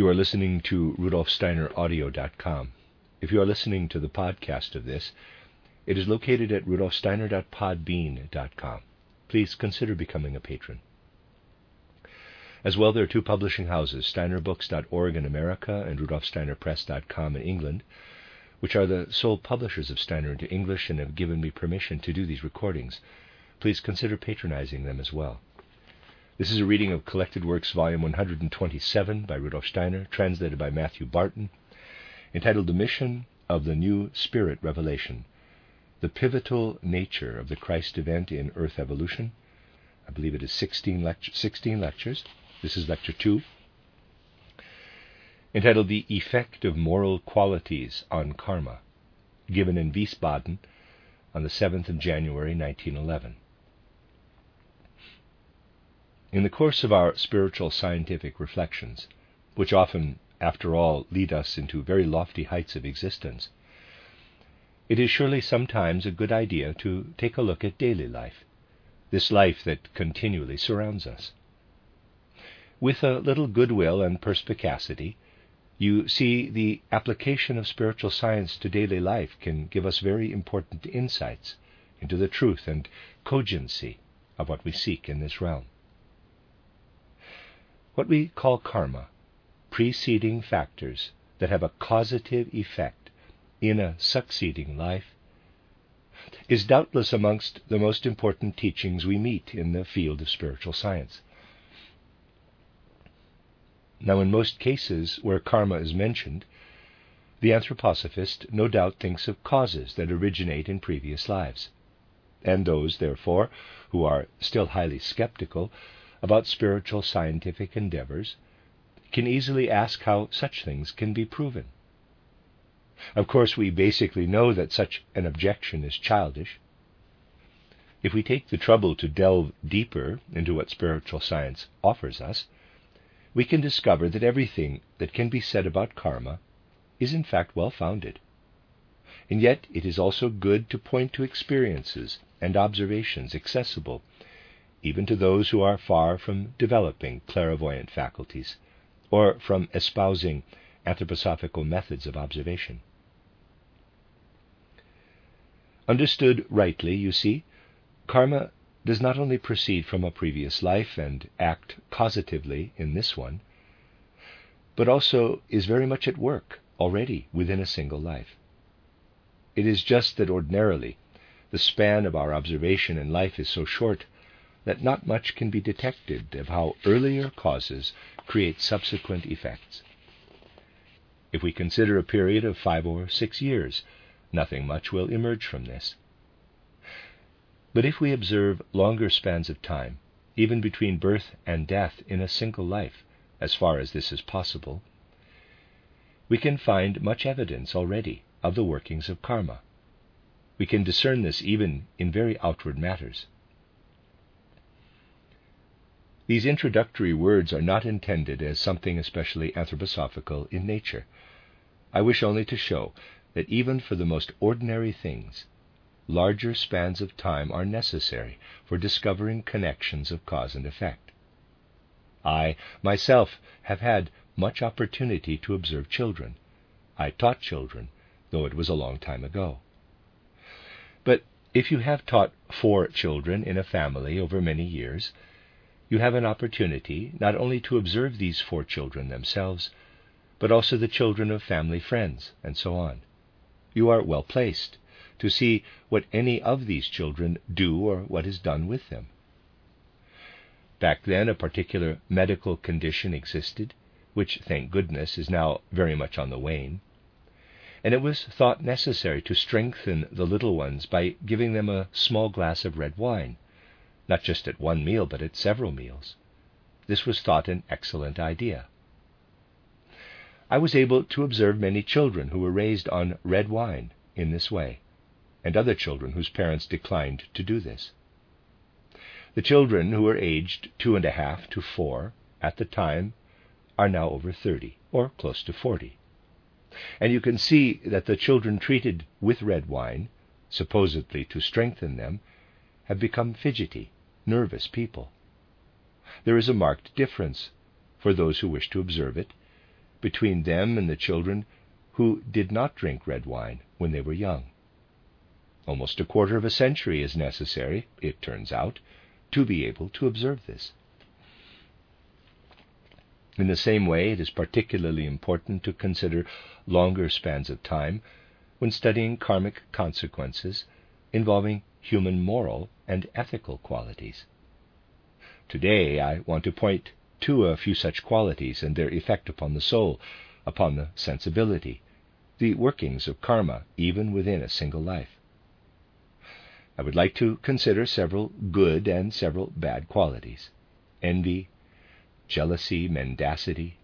You are listening to rudolfsteineraudio.com. If you are listening to the podcast of this, it is located at rudolfsteiner.podbean.com. Please consider becoming a patron. As well, there are two publishing houses, steinerbooks.org in America and rudolfsteinerpress.com in England, which are the sole publishers of Steiner into English and have given me permission to do these recordings. Please consider patronizing them as well. This is a reading of Collected Works, Volume 127 by Rudolf Steiner, translated by Matthew Barton, entitled The Mission of the New Spirit Revelation The Pivotal Nature of the Christ Event in Earth Evolution. I believe it is 16, lect- 16 lectures. This is Lecture 2 entitled The Effect of Moral Qualities on Karma, given in Wiesbaden on the 7th of January 1911. In the course of our spiritual scientific reflections, which often, after all, lead us into very lofty heights of existence, it is surely sometimes a good idea to take a look at daily life, this life that continually surrounds us. With a little goodwill and perspicacity, you see, the application of spiritual science to daily life can give us very important insights into the truth and cogency of what we seek in this realm. What we call karma, preceding factors that have a causative effect in a succeeding life, is doubtless amongst the most important teachings we meet in the field of spiritual science. Now, in most cases where karma is mentioned, the anthroposophist no doubt thinks of causes that originate in previous lives. And those, therefore, who are still highly skeptical about spiritual scientific endeavors can easily ask how such things can be proven. Of course, we basically know that such an objection is childish. If we take the trouble to delve deeper into what spiritual science offers us, we can discover that everything that can be said about karma is in fact well founded. And yet it is also good to point to experiences and observations accessible even to those who are far from developing clairvoyant faculties or from espousing anthroposophical methods of observation. Understood rightly, you see, karma does not only proceed from a previous life and act causatively in this one, but also is very much at work already within a single life. It is just that ordinarily the span of our observation in life is so short that not much can be detected of how earlier causes create subsequent effects. If we consider a period of five or six years, nothing much will emerge from this. But if we observe longer spans of time, even between birth and death in a single life, as far as this is possible, we can find much evidence already of the workings of karma. We can discern this even in very outward matters. These introductory words are not intended as something especially anthroposophical in nature. I wish only to show that even for the most ordinary things, larger spans of time are necessary for discovering connections of cause and effect. I myself have had much opportunity to observe children. I taught children, though it was a long time ago. But if you have taught four children in a family over many years, you have an opportunity not only to observe these four children themselves, but also the children of family friends, and so on. You are well placed to see what any of these children do or what is done with them. Back then, a particular medical condition existed, which, thank goodness, is now very much on the wane. And it was thought necessary to strengthen the little ones by giving them a small glass of red wine, not just at one meal, but at several meals. This was thought an excellent idea. I was able to observe many children who were raised on red wine in this way and other children whose parents declined to do this. The children who were aged two and a half to four at the time are now over 30 or close to 40. And you can see that the children treated with red wine, supposedly to strengthen them, have become fidgety, nervous people. There is a marked difference, for those who wish to observe it, between them and the children who did not drink red wine when they were young. Almost a quarter of a century is necessary, it turns out, to be able to observe this. In the same way, it is particularly important to consider longer spans of time when studying karmic consequences involving human moral and ethical qualities. Today, I want to point to a few such qualities and their effect upon the soul, upon the sensibility, the workings of karma, even within a single life. I would like to consider several good and several bad qualities envy, jealousy, mendacity,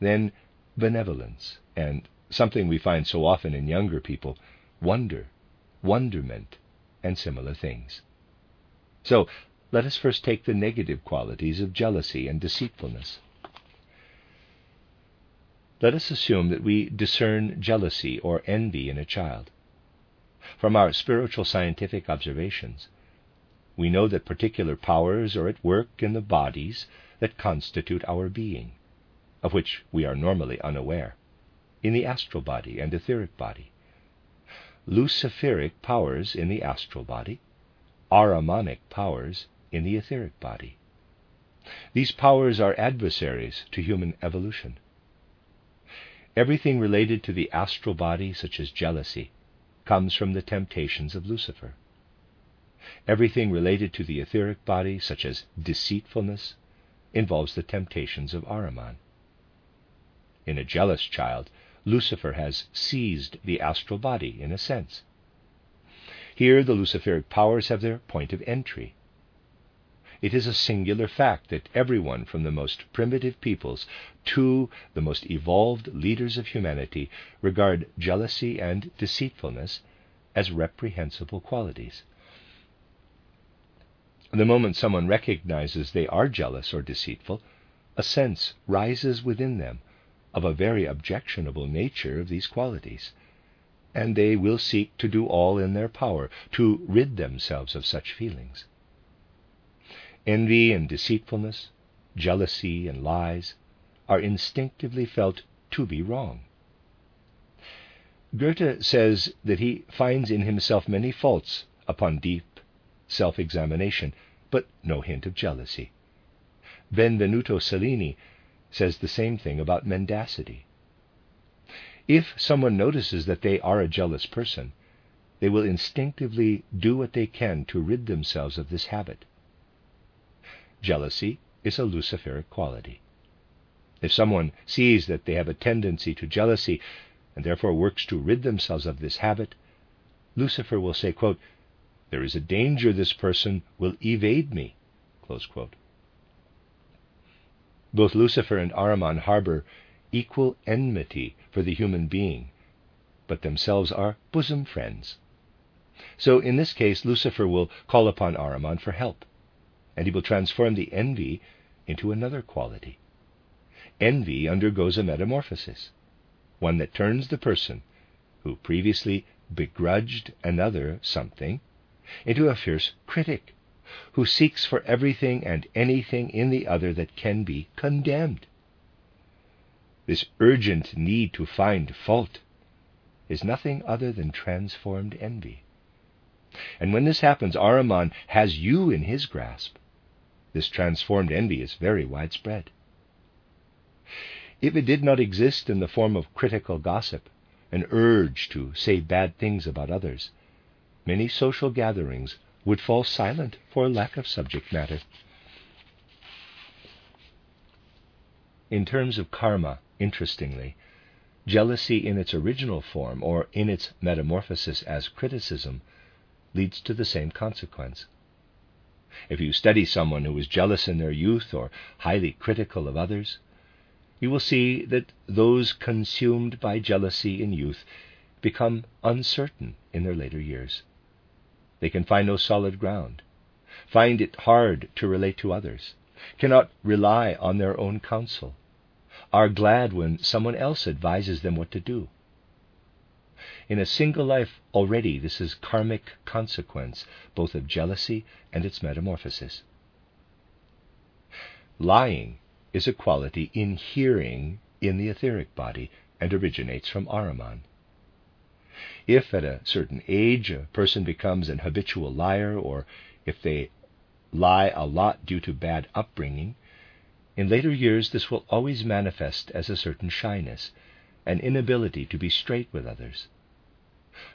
then benevolence, and something we find so often in younger people wonder, wonderment, and similar things. So, let us first take the negative qualities of jealousy and deceitfulness. Let us assume that we discern jealousy or envy in a child. From our spiritual scientific observations, we know that particular powers are at work in the bodies that constitute our being, of which we are normally unaware, in the astral body and etheric body. Luciferic powers in the astral body, Ahrimanic powers in the etheric body. These powers are adversaries to human evolution. Everything related to the astral body, such as jealousy, comes from the temptations of Lucifer. Everything related to the etheric body, such as deceitfulness, involves the temptations of Ahriman. In a jealous child, Lucifer has seized the astral body, in a sense. Here, the Luciferic powers have their point of entry. It is a singular fact that everyone from the most primitive peoples to the most evolved leaders of humanity regard jealousy and deceitfulness as reprehensible qualities. The moment someone recognizes they are jealous or deceitful, a sense rises within them of a very objectionable nature of these qualities, and they will seek to do all in their power to rid themselves of such feelings. Envy and deceitfulness, jealousy and lies are instinctively felt to be wrong. Goethe says that he finds in himself many faults upon deep self examination, but no hint of jealousy. Benvenuto Cellini says the same thing about mendacity. If someone notices that they are a jealous person, they will instinctively do what they can to rid themselves of this habit. Jealousy is a luciferic quality. If someone sees that they have a tendency to jealousy and therefore works to rid themselves of this habit, Lucifer will say, quote, there is a danger this person will evade me. Both Lucifer and Ahriman harbor equal enmity for the human being, but themselves are bosom friends. So in this case, Lucifer will call upon Ahriman for help, and he will transform the envy into another quality. Envy undergoes a metamorphosis, one that turns the person who previously begrudged another something into a fierce critic who seeks for everything and anything in the other that can be condemned. This urgent need to find fault is nothing other than transformed envy. And when this happens, Ahriman has you in his grasp. This transformed envy is very widespread. If it did not exist in the form of critical gossip, an urge to say bad things about others, many social gatherings would fall silent for lack of subject matter. In terms of karma, interestingly, jealousy in its original form or in its metamorphosis as criticism leads to the same consequence. If you study someone who was jealous in their youth or highly critical of others, you will see that those consumed by jealousy in youth become uncertain in their later years. They can find no solid ground, find it hard to relate to others, cannot rely on their own counsel, are glad when someone else advises them what to do. In a single life already, this is karmic consequence both of jealousy and its metamorphosis. Lying is a quality inhering in the etheric body and originates from Ahriman. If at a certain age a person becomes an habitual liar, or if they lie a lot due to bad upbringing, in later years this will always manifest as a certain shyness, an inability to be straight with others.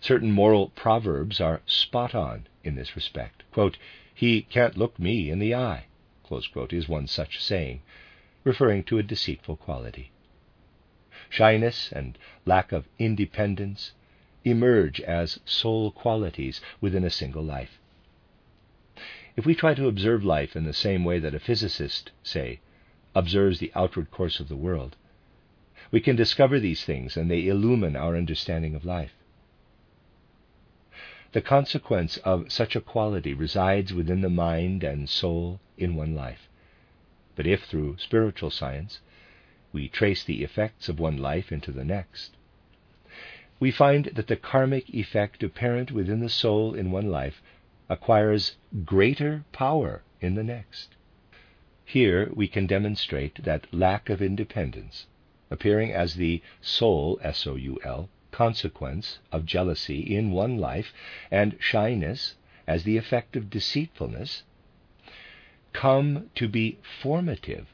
Certain moral proverbs are spot on in this respect. Quote, he can't look me in the eye, quote, is one such saying, referring to a deceitful quality. Shyness and lack of independence emerge as soul qualities within a single life. If we try to observe life in the same way that a physicist, say, observes the outward course of the world, we can discover these things and they illumine our understanding of life. The consequence of such a quality resides within the mind and soul in one life. But if through spiritual science we trace the effects of one life into the next, we find that the karmic effect apparent within the soul in one life acquires greater power in the next. Here we can demonstrate that lack of independence, appearing as the soul, S O U L, consequence of jealousy in one life, and shyness as the effect of deceitfulness, come to be formative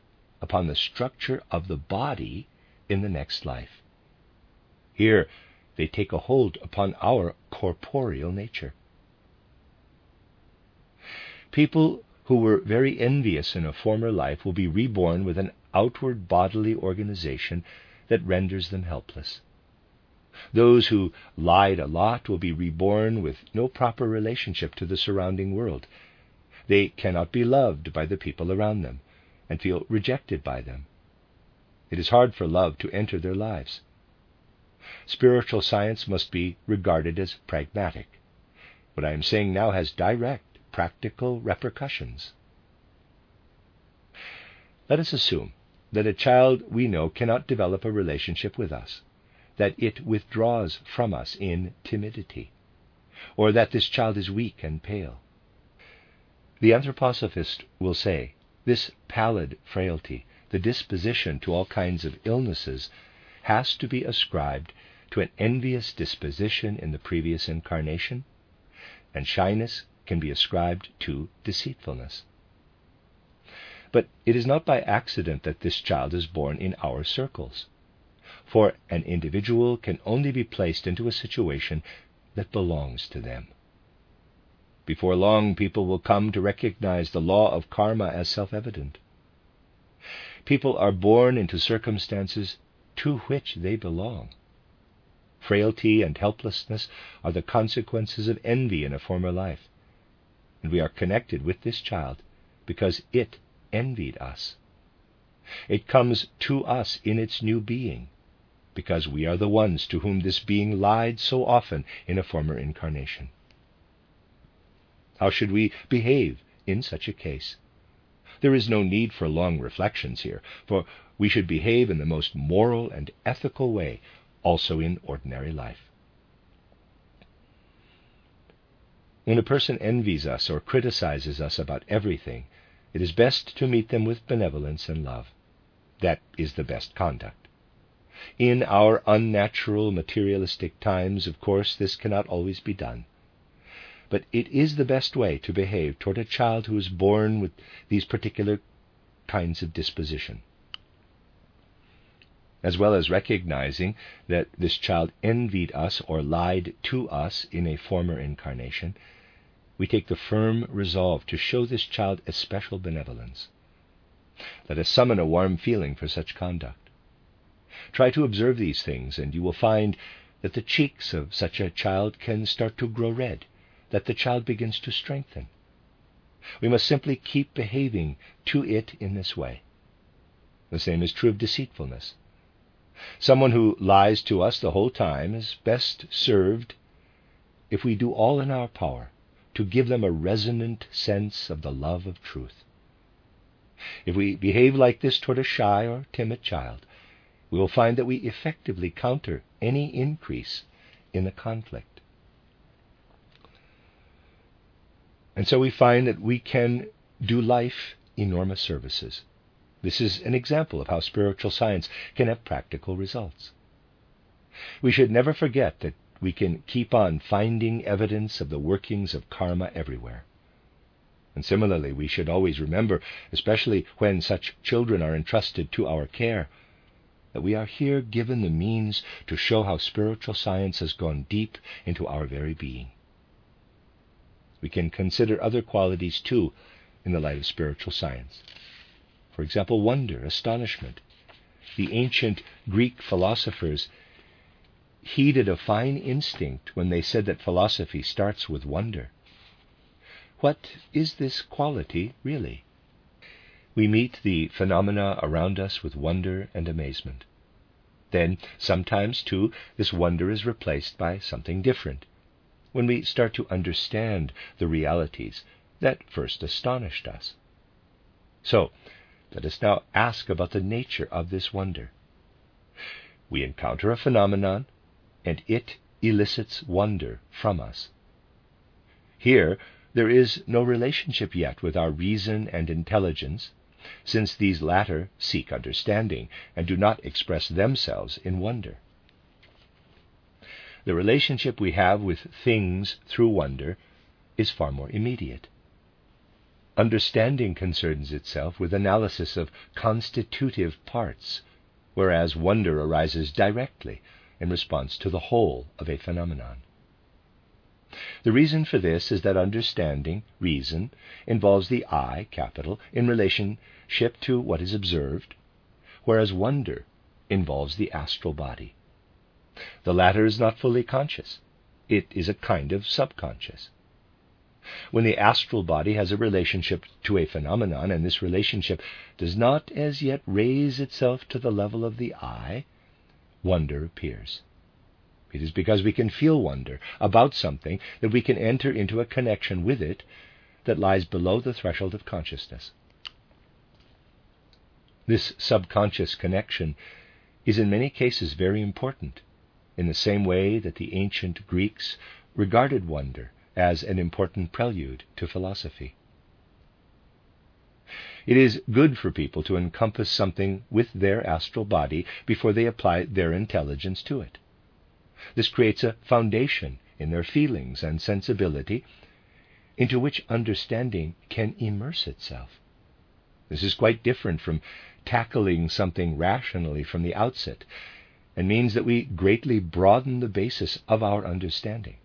upon the structure of the body in the next life. Here they take a hold upon our corporeal nature. People who were very envious in a former life will be reborn with an outward bodily organization that renders them helpless. Those who lied a lot will be reborn with no proper relationship to the surrounding world. They cannot be loved by the people around them and feel rejected by them. It is hard for love to enter their lives. Spiritual science must be regarded as pragmatic. What I am saying now has direct practical repercussions. Let us assume that a child we know cannot develop a relationship with us, that it withdraws from us in timidity, or that this child is weak and pale. The anthroposophist will say this pallid frailty, the disposition to all kinds of illnesses, has to be ascribed to an envious disposition in the previous incarnation, and shyness can be ascribed to deceitfulness. But it is not by accident that this child is born in our circles, for an individual can only be placed into a situation that belongs to them. Before long, people will come to recognize the law of karma as self evident. People are born into circumstances to which they belong. Frailty and helplessness are the consequences of envy in a former life and we are connected with this child because it envied us. It comes to us in its new being because we are the ones to whom this being lied so often in a former incarnation. How should we behave in such a case? There is no need for long reflections here, for we should behave in the most moral and ethical way also in ordinary life. When a person envies us or criticizes us about everything, it is best to meet them with benevolence and love. That is the best conduct. In our unnatural materialistic times, of course, this cannot always be done. But it is the best way to behave toward a child who is born with these particular kinds of disposition. As well as recognizing that this child envied us or lied to us in a former incarnation, we take the firm resolve to show this child especial benevolence. Let us summon a warm feeling for such conduct. Try to observe these things, and you will find that the cheeks of such a child can start to grow red, that the child begins to strengthen. We must simply keep behaving to it in this way. The same is true of deceitfulness. Someone who lies to us the whole time is best served if we do all in our power to give them a resonant sense of the love of truth. If we behave like this toward a shy or timid child, we will find that we effectively counter any increase in the conflict. And so we find that we can do life enormous services. This is an example of how spiritual science can have practical results. We should never forget that we can keep on finding evidence of the workings of karma everywhere. And similarly, we should always remember, especially when such children are entrusted to our care, that we are here given the means to show how spiritual science has gone deep into our very being. We can consider other qualities too in the light of spiritual science. For example, wonder, astonishment. The ancient Greek philosophers heeded a fine instinct when they said that philosophy starts with wonder. What is this quality really? We meet the phenomena around us with wonder and amazement. Then, sometimes, too, this wonder is replaced by something different when we start to understand the realities that first astonished us. So, let us now ask about the nature of this wonder. We encounter a phenomenon, and it elicits wonder from us. Here, there is no relationship yet with our reason and intelligence, since these latter seek understanding and do not express themselves in wonder. The relationship we have with things through wonder is far more immediate. Understanding concerns itself with analysis of constitutive parts, whereas wonder arises directly in response to the whole of a phenomenon. The reason for this is that understanding, reason, involves the I, capital, in relationship to what is observed, whereas wonder involves the astral body. The latter is not fully conscious, it is a kind of subconscious. When the astral body has a relationship to a phenomenon, and this relationship does not as yet raise itself to the level of the I, wonder appears. It is because we can feel wonder about something that we can enter into a connection with it that lies below the threshold of consciousness. This subconscious connection is in many cases very important, in the same way that the ancient Greeks regarded wonder as an important prelude to philosophy. It is good for people to encompass something with their astral body before they apply their intelligence to it. This creates a foundation in their feelings and sensibility into which understanding can immerse itself. This is quite different from tackling something rationally from the outset and means that we greatly broaden the basis of our understanding.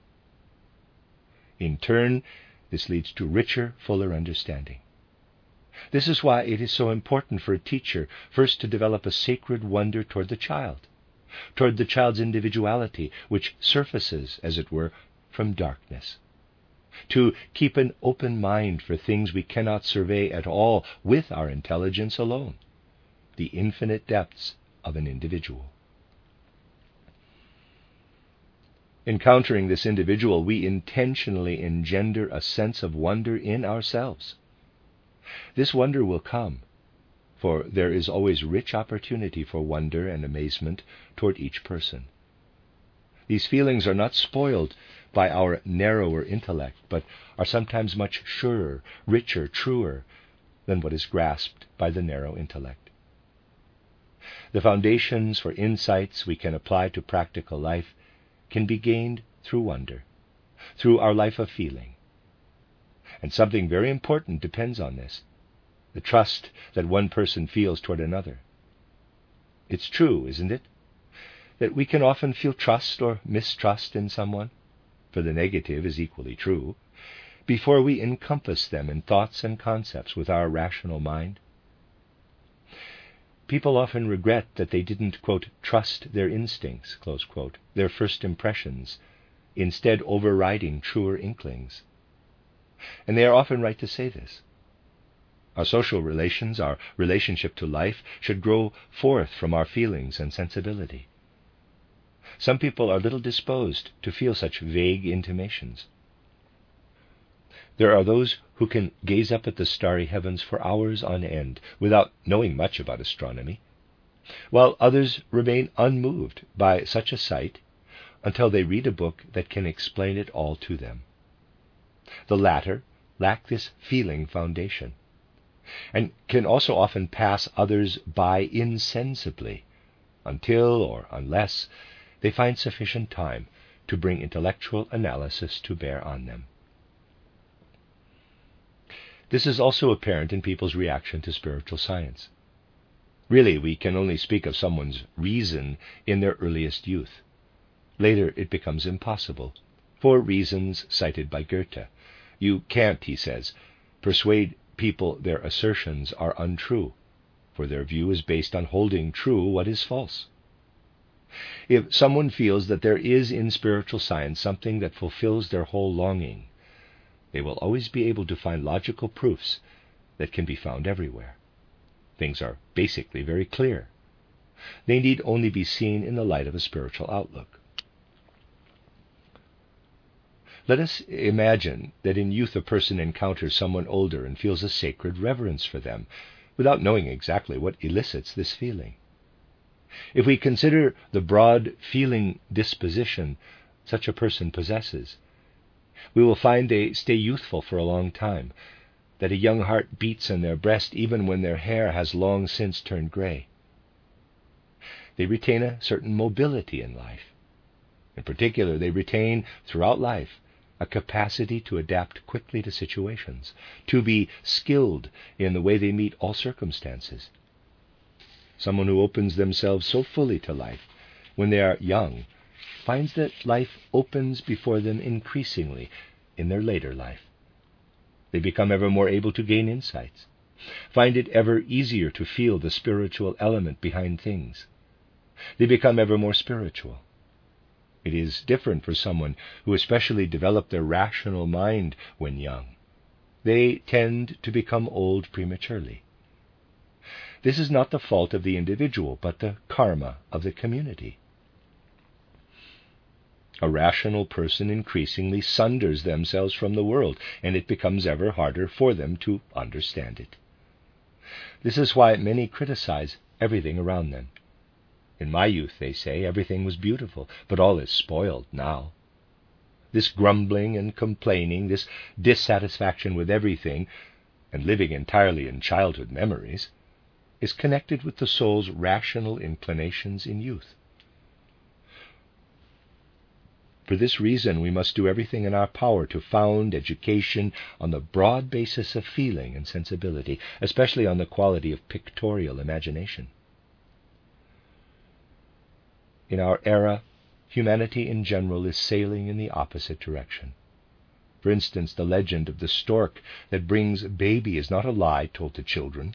In turn, this leads to richer, fuller understanding. This is why it is so important for a teacher first to develop a sacred wonder toward the child toward the child's individuality, which surfaces, as it were, from darkness. To keep an open mind for things we cannot survey at all with our intelligence alone, the infinite depths of an individual. Encountering this individual, we intentionally engender a sense of wonder in ourselves. This wonder will come for there is always rich opportunity for wonder and amazement toward each person. These feelings are not spoiled by our narrower intellect, but are sometimes much surer, richer, truer than what is grasped by the narrow intellect. The foundations for insights we can apply to practical life can be gained through wonder, through our life of feeling. And something very important depends on this the trust that one person feels toward another. It's true, isn't it? That we can often feel trust or mistrust in someone, for the negative is equally true, before we encompass them in thoughts and concepts with our rational mind. People often regret that they didn't, quote, trust their instincts, quote, their first impressions, instead overriding truer inklings. And they are often right to say this. Our social relations, our relationship to life, should grow forth from our feelings and sensibility. Some people are little disposed to feel such vague intimations. There are those who can gaze up at the starry heavens for hours on end without knowing much about astronomy, while others remain unmoved by such a sight until they read a book that can explain it all to them. The latter lack this feeling foundation and can also often pass others by insensibly until or unless they find sufficient time to bring intellectual analysis to bear on them. This is also apparent in people's reaction to spiritual science. Really, we can only speak of someone's reason in their earliest youth. Later, it becomes impossible, for reasons cited by Goethe. You can't, he says, persuade people their assertions are untrue, for their view is based on holding true what is false. If someone feels that there is in spiritual science something that fulfills their whole longing, they will always be able to find logical proofs that can be found everywhere. Things are basically very clear. They need only be seen in the light of a spiritual outlook. Let us imagine that in youth a person encounters someone older and feels a sacred reverence for them, without knowing exactly what elicits this feeling. If we consider the broad feeling disposition such a person possesses, we will find they stay youthful for a long time, that a young heart beats in their breast even when their hair has long since turned gray. They retain a certain mobility in life. In particular, they retain throughout life a capacity to adapt quickly to situations, to be skilled in the way they meet all circumstances. Someone who opens themselves so fully to life when they are young finds that life opens before them increasingly in their later life. They become ever more able to gain insights, find it ever easier to feel the spiritual element behind things. They become ever more spiritual. It is different for someone who especially developed their rational mind when young. They tend to become old prematurely. This is not the fault of the individual, but the karma of the community. A rational person increasingly sunders themselves from the world, and it becomes ever harder for them to understand it. This is why many criticize everything around them. In my youth, they say, everything was beautiful, but all is spoiled now. This grumbling and complaining, this dissatisfaction with everything, and living entirely in childhood memories, is connected with the soul's rational inclinations in youth. For this reason, we must do everything in our power to found education on the broad basis of feeling and sensibility, especially on the quality of pictorial imagination. In our era, humanity in general is sailing in the opposite direction. For instance, the legend of the stork that brings baby is not a lie told to children.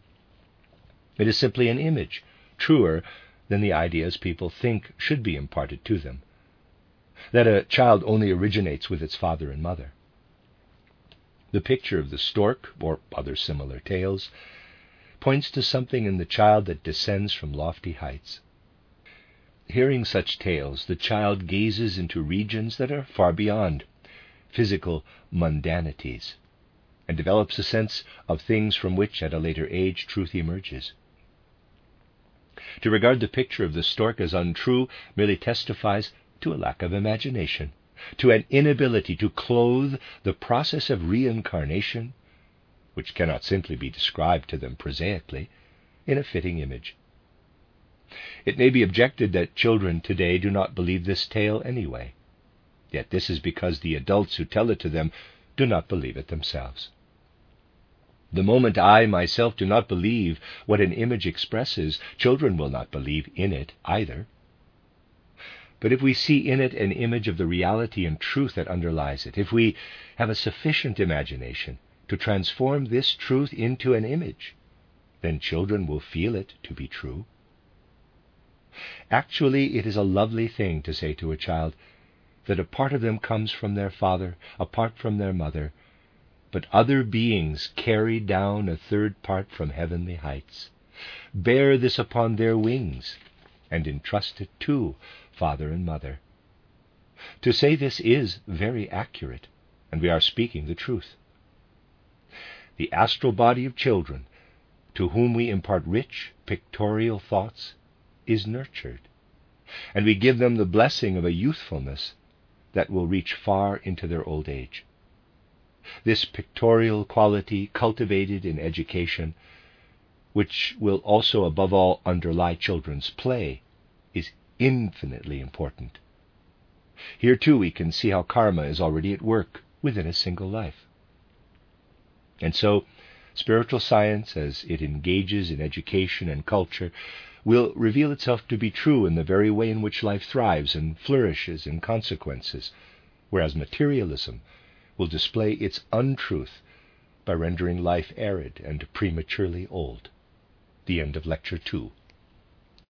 It is simply an image, truer than the ideas people think should be imparted to them. That a child only originates with its father and mother. The picture of the stork, or other similar tales, points to something in the child that descends from lofty heights. Hearing such tales, the child gazes into regions that are far beyond physical mundanities and develops a sense of things from which, at a later age, truth emerges. To regard the picture of the stork as untrue merely testifies to a lack of imagination, to an inability to clothe the process of reincarnation, which cannot simply be described to them prosaically, in a fitting image. It may be objected that children today do not believe this tale anyway. Yet this is because the adults who tell it to them do not believe it themselves. The moment I myself do not believe what an image expresses, children will not believe in it either. But if we see in it an image of the reality and truth that underlies it, if we have a sufficient imagination to transform this truth into an image, then children will feel it to be true. Actually, it is a lovely thing to say to a child that a part of them comes from their father, a part from their mother, but other beings carry down a third part from heavenly heights. Bear this upon their wings and entrust it to father and mother. To say this is very accurate, and we are speaking the truth. The astral body of children, to whom we impart rich pictorial thoughts, is nurtured, and we give them the blessing of a youthfulness that will reach far into their old age. This pictorial quality, cultivated in education, which will also above all underlie children's play, infinitely important. Here too we can see how karma is already at work within a single life. And so, spiritual science, as it engages in education and culture, will reveal itself to be true in the very way in which life thrives and flourishes in consequences, whereas materialism will display its untruth by rendering life arid and prematurely old. The end of Lecture 2.